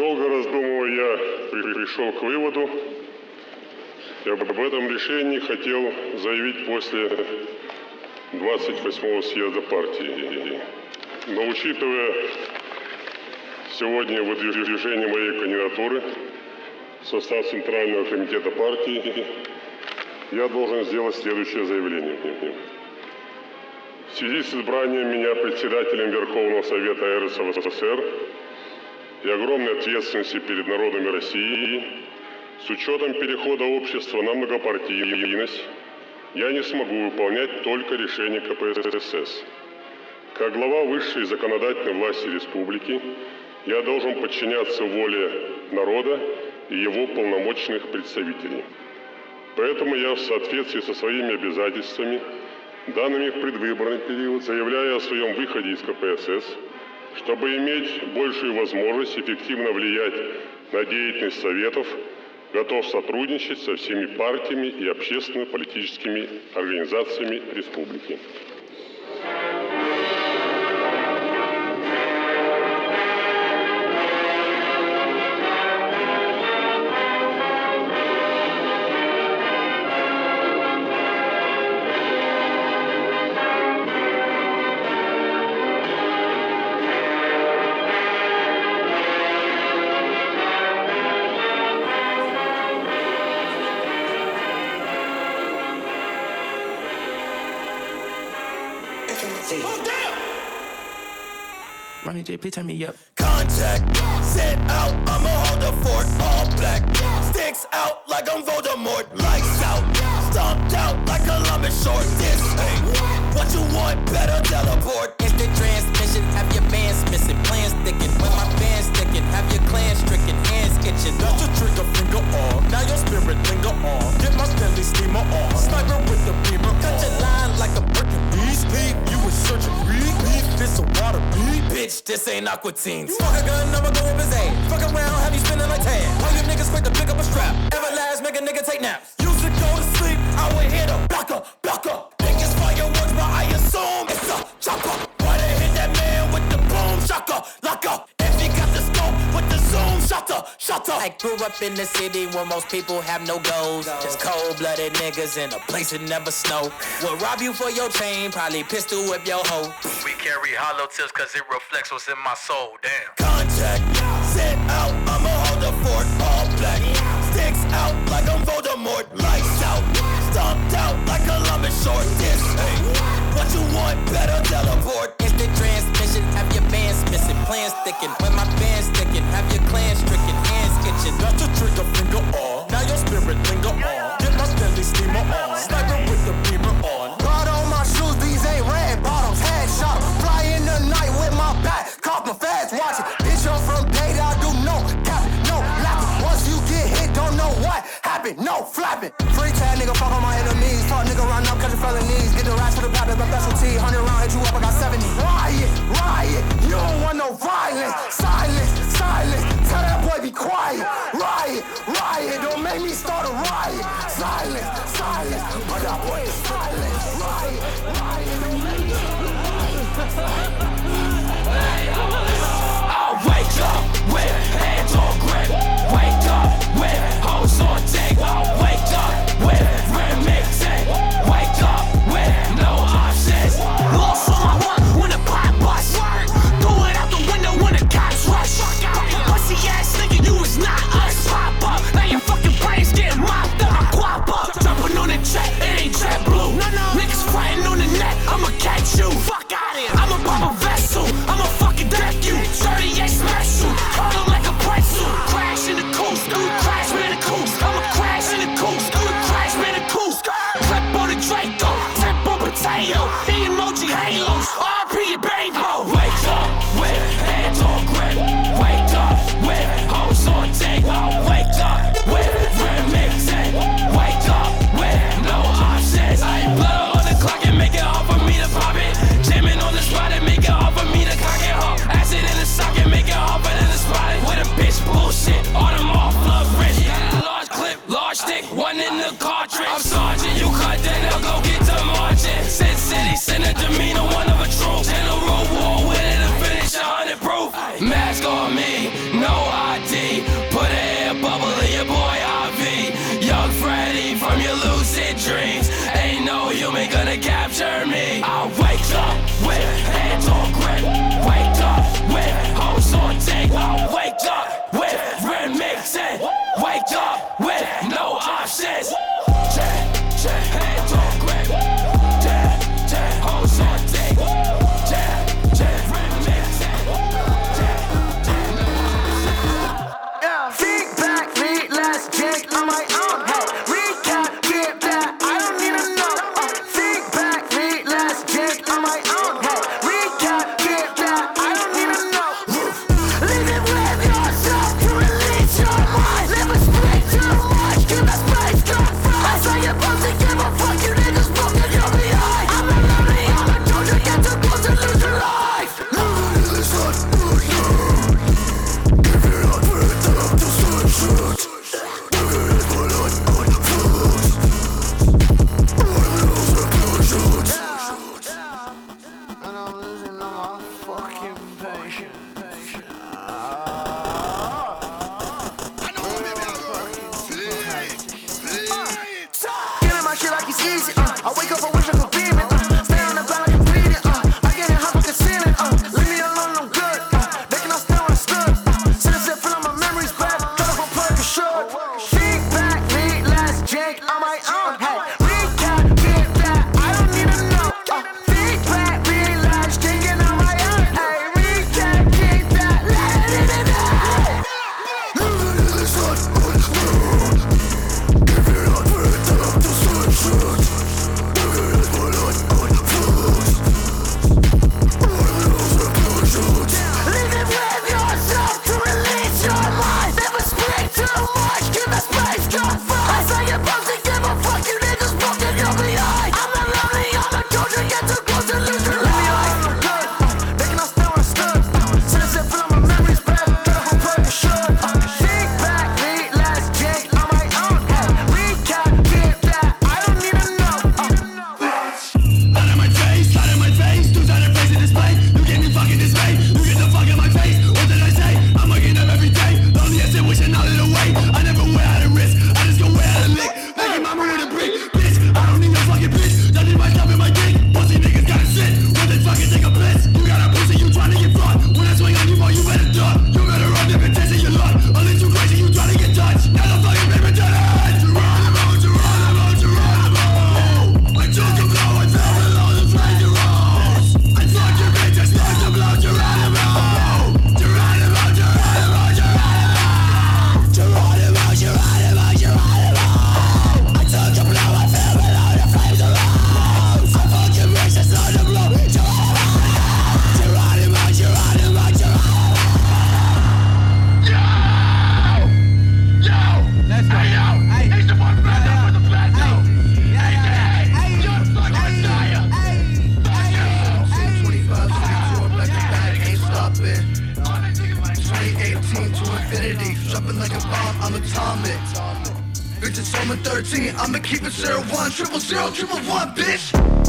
Недолго раздумывая, я при- пришел к выводу, и об этом решении хотел заявить после 28-го съезда партии. Но учитывая сегодня выдвижение моей кандидатуры в состав Центрального комитета партии, я должен сделать следующее заявление. В связи с избранием меня председателем Верховного Совета РСФСР и огромной ответственности перед народами России, с учетом перехода общества на многопартийность, я не смогу выполнять только решения КПСС. Как глава высшей законодательной власти республики, я должен подчиняться воле народа и его полномочных представителей. Поэтому я в соответствии со своими обязательствами, данными в предвыборный период, заявляю о своем выходе из КПСС, чтобы иметь большую возможность эффективно влиять на деятельность Советов, готов сотрудничать со всеми партиями и общественно-политическими организациями республики. Ronnie J, please turn me up. Contact, set out, I'ma hold the fort, all black. Sticks out like I'm Voldemort, lights out. Stomped out like Columbus short. This ain't what you want, better teleport. Instant have your bands missing, plans sticking. When my band's sticking, have your clan stricken, hands itching. That's the trigger finger off, Now your spirit linger on. Get my Stanley Steemer on. Sniper with the beamer Cut your line like a brick and Beast leave you with surgery. Beef this a water beat. bitch. This ain't Aqua Teens. Fuck a gun, I'ma go with his aim. Fuck around, have you spinning like tan. All you niggas quick to pick up a strap. Everlast, make a nigga take naps. Used to go to sleep, I would hit a blocker, blocker. Think it's fireworks, but I assume it's a chopper. The boom shaka, locker? If he got the scope with the zoom shutter, shutter. I grew up in the city where most people have no goals. Just cold-blooded niggas in a place that never snow. Will rob you for your chain, probably pistol whip your hoe. We carry hollow tips cause it reflects what's in my soul, damn. Contact, set out, I'ma hold the fort, all black. Sticks out like I'm Voldemort, lights out. Stomped out like Columbus short. This ain't what you want, better teleport. Instant transmission, have your bands missing, plans sticking. When my band's sticking, have your clan stricken, hands itching. That's the trigger finger on. Now your spirit linger on. Get my Stanley Steemer on. Sniper with the flapping. Free tag, nigga, fuck on my enemies. Talk nigga, run up, catch felonies. Get the rats for the back, my specialty. 100 round, hit you up, I got 70. Riot, riot, you don't want no violence. Silence, silence, tell that boy be quiet. Riot, riot, don't make me start a riot. Silence, silence, put that boy to silence. Riot, riot, don't make me I wake up with hands on grip. Wake up with hoes on deck. I'ma keep it zero one, triple zero, triple one, bitch.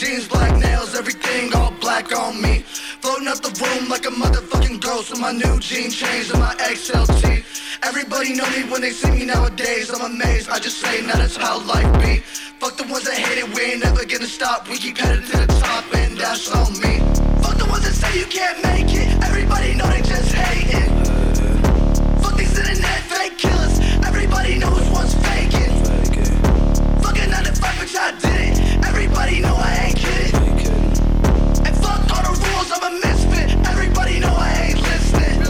jeans, black nails, everything all black on me. Floating up the room like a motherfucking ghost with my new jean change and my XLT. Everybody know me when they see me nowadays. I'm amazed. I just say now that's how life be. Fuck the ones that hate it, we ain't never gonna stop. We keep headed to the top, and that's on me. Fuck the ones that say you can't make it. Everybody know they just hate it. Fuck these internet fake killers. Everybody knows what's faking. Fucking 95 I did it. Everybody know I ain't kidding. And fuck all the rules, a misfit. Everybody know I ain't listening.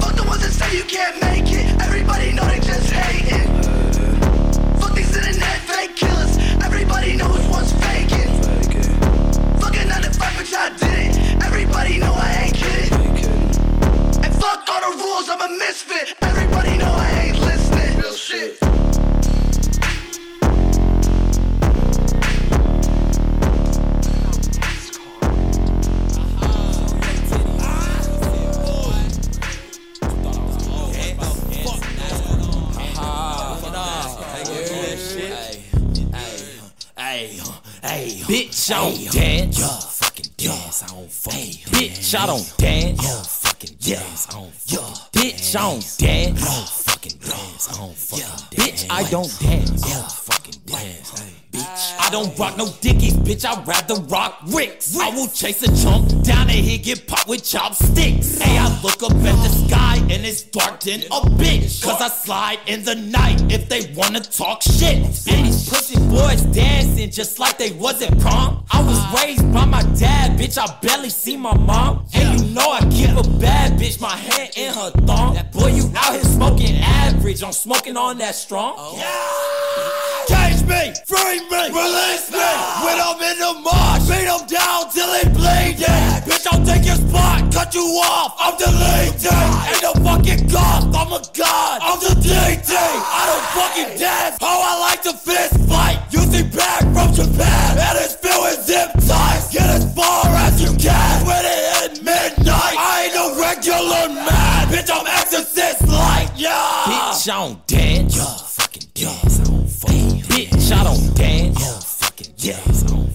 Fuck the ones that say you can't make it. Everybody know they just hating. I don't dance. I don't fucking dance. I don't fucking yeah. dance. Bitch, I don't dance. I don't fucking dance. Bitch, I don't rock no dickies, bitch. I'd rather rock ricks. I will chase a chump down and he get popped with chopsticks. Hey, I look up at the sky and it's dark a bitch. Cause I slide in the night if they wanna talk shit. Any pussy boys dancing just like they wasn't prom. I was raised by my dad, bitch. I barely see my mom. And you know I give a bad bitch my hand in her thong. That boy, you out here smoking average. I'm smoking on that strong. Yeah. Cage me, free me, release me. When I'm in the marsh, beat him down till he bleeding. Bitch, I'll take your spot, cut you off. I'm deleting. Ain't no fucking goth, I'm a god. I'm the DT. I don't fucking dance. How I like to fist fight. You see back from Japan, and it's filled with zip ties. Get as far as you can. When it hit midnight, I ain't no regular man. Bitch, I'm exorcist like, yeah. Bitch, I'm dead. Yeah, fucking dead bitch, I don't dance. I don't fucking dance.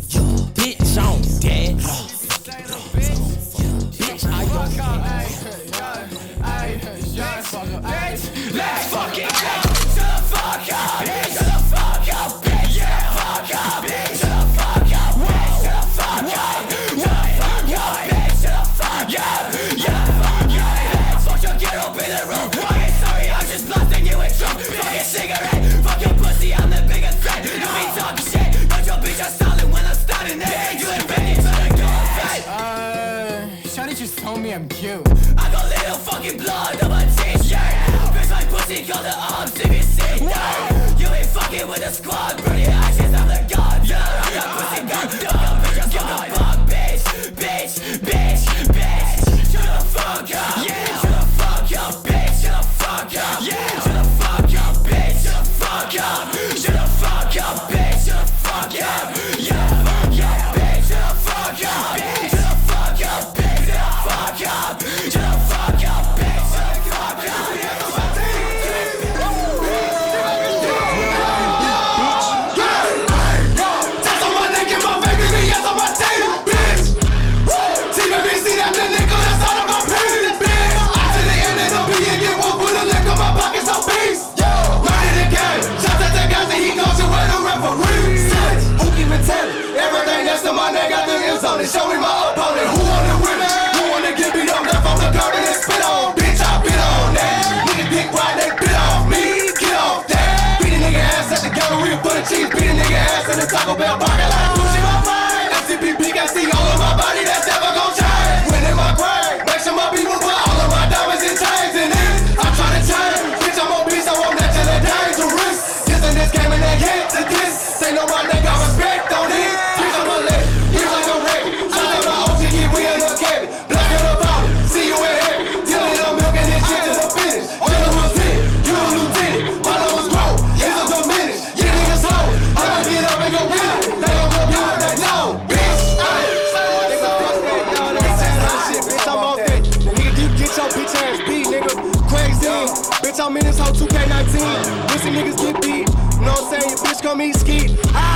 got the arms to be seen. Down You ain't fucking with the squad Bring your ashes, I'm the god Yeah, yeah. Bitch, I'm this whole 2K19. Pussy niggas get beat. You know what I'm saying? Your bitch come eat skeet. I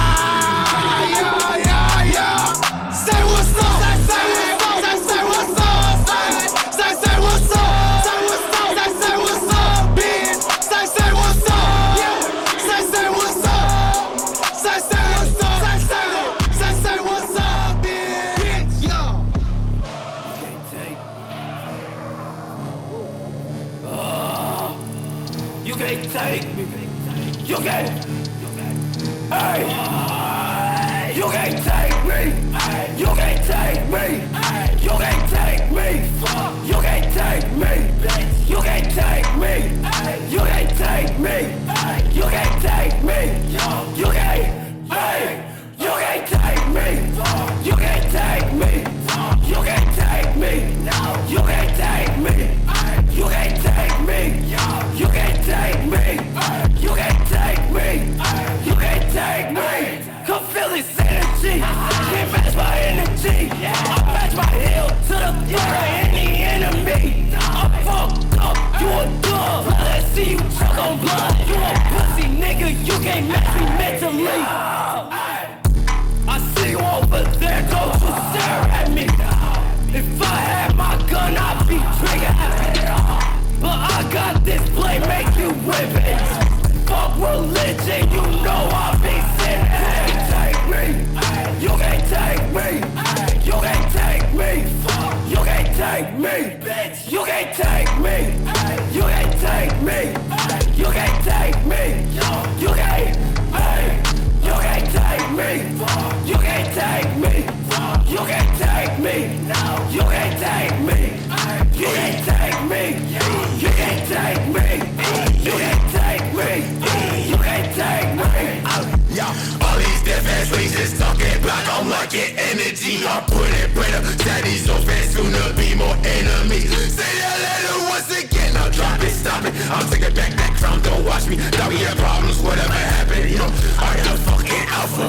bullet printer Chinese so fast, Gonna be more enemies. Say that letter once again, I'll drop it, stop it. I'm taking back that crown, don't watch me. Now we have problems, whatever happened, you know. I am the fucking alpha.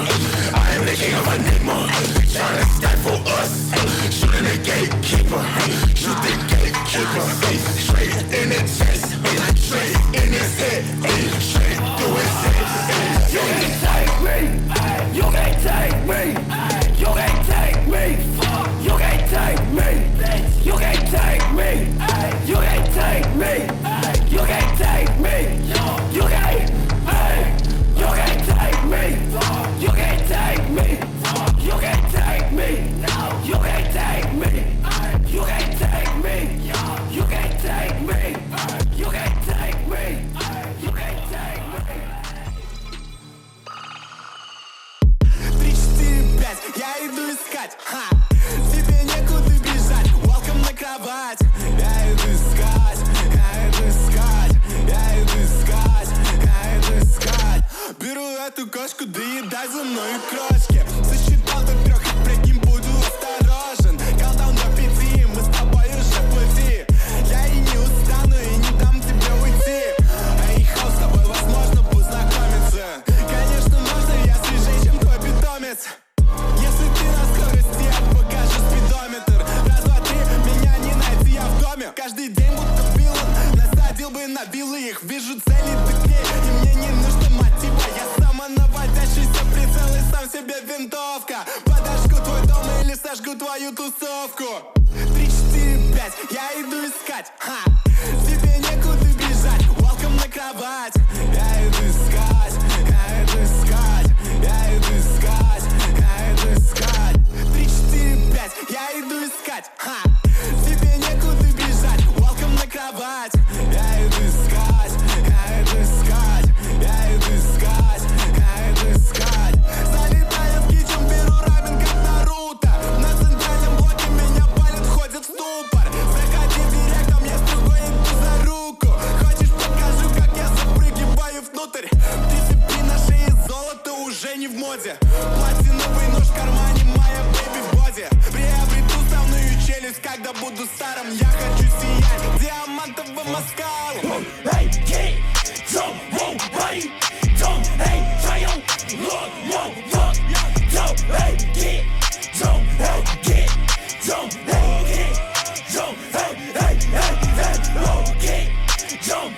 I am the king of enigma Trying to stifle us. Shooting the gatekeeper. Shoot the gatekeeper. Straight in the chest. Straight in his head. эту кошку доедай за мной крошки. Сосчитал до трех и пред ним буду осторожен. Колдун до пяти, мы с тобой уже в Я и не устану, и не дам тебе уйти. Эй, хаос, с тобой возможно познакомиться. Конечно можно, я свежее, чем твой питомец. Если ты на скорости, я покажу спидометр. Раз, два, три, меня не найти, я в доме. Каждый день будто вилан, насадил бы на виллы их. Вижу цели, такие, к и мне не нужно мотив наводящийся прицел и сам себе винтовка. Подожгу твой дом или сожгу твою тусовку. Три, четыре, пять, я иду искать, ха. Тебе некуда бежать, волком на кровать. Я иду искать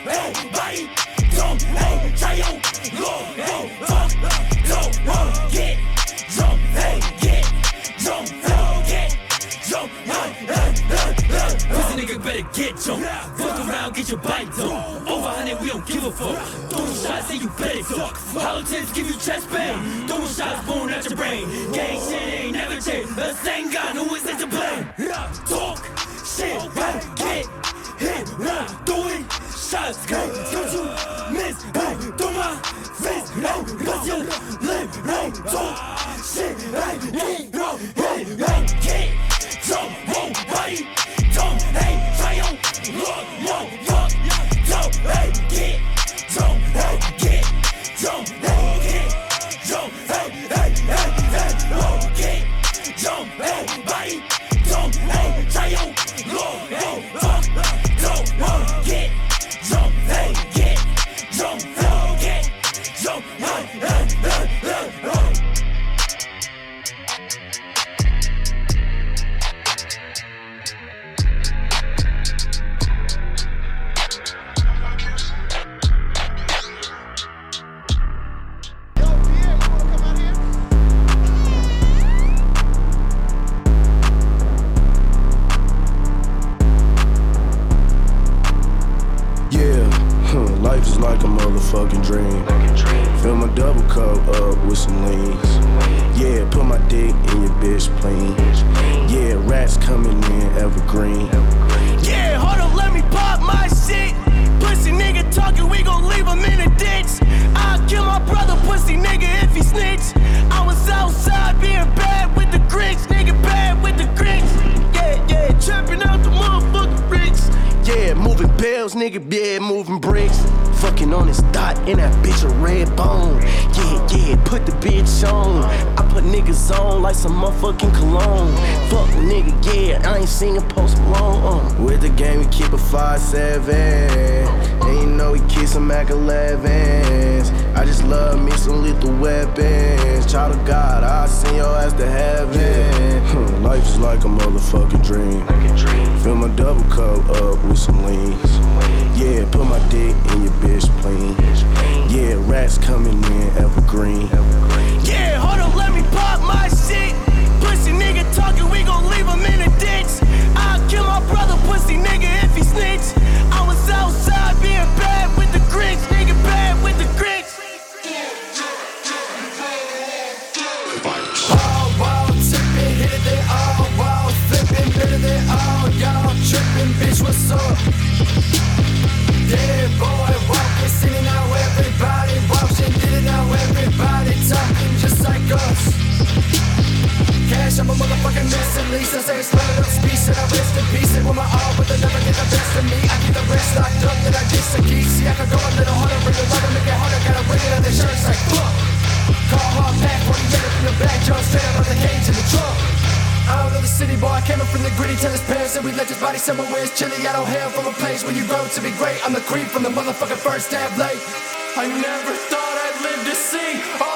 Hey! Yeah, rats coming in evergreen. Yeah, hold up, let me pop my shit. Pussy nigga talking, we gon' leave him in a ditch. I'll kill my brother, pussy nigga, if he snitch. I was outside being nigga, yeah, moving bricks. Fucking on his dot in that bitch a red bone. Yeah, yeah, put the bitch on. I put niggas on like some motherfucking cologne. Fuck nigga, yeah, I ain't seen a post Malone. Uh. With the game, we keep a 5-7. And you know we keep some Mac 11s. I just love me some lethal weapons. Child of God, I send your ass to heaven. Hmm, life is like a motherfucking dream. Dream. Fill my double cup up with some lean. Coming in evergreen. And I rest in peace. And with my all, but they never get the best of me. I keep the rest locked up, then I get keys. See, I can go a little harder, bring it harder, make it harder. Gotta bring it on the shirts like fuck. Call hard back, 48 up in the back, jump straight out of the cage in the trunk. I don't the city boy, I came up from the gritty, tell his parents that we left his body somewhere where it's chilly. I don't hail from a place where you grow to be great. I'm the creep from the motherfucking first stab late. I never thought I'd live to see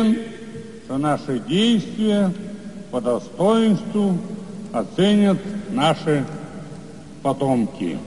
уверен, что наши действия по достоинству оценят наши потомки.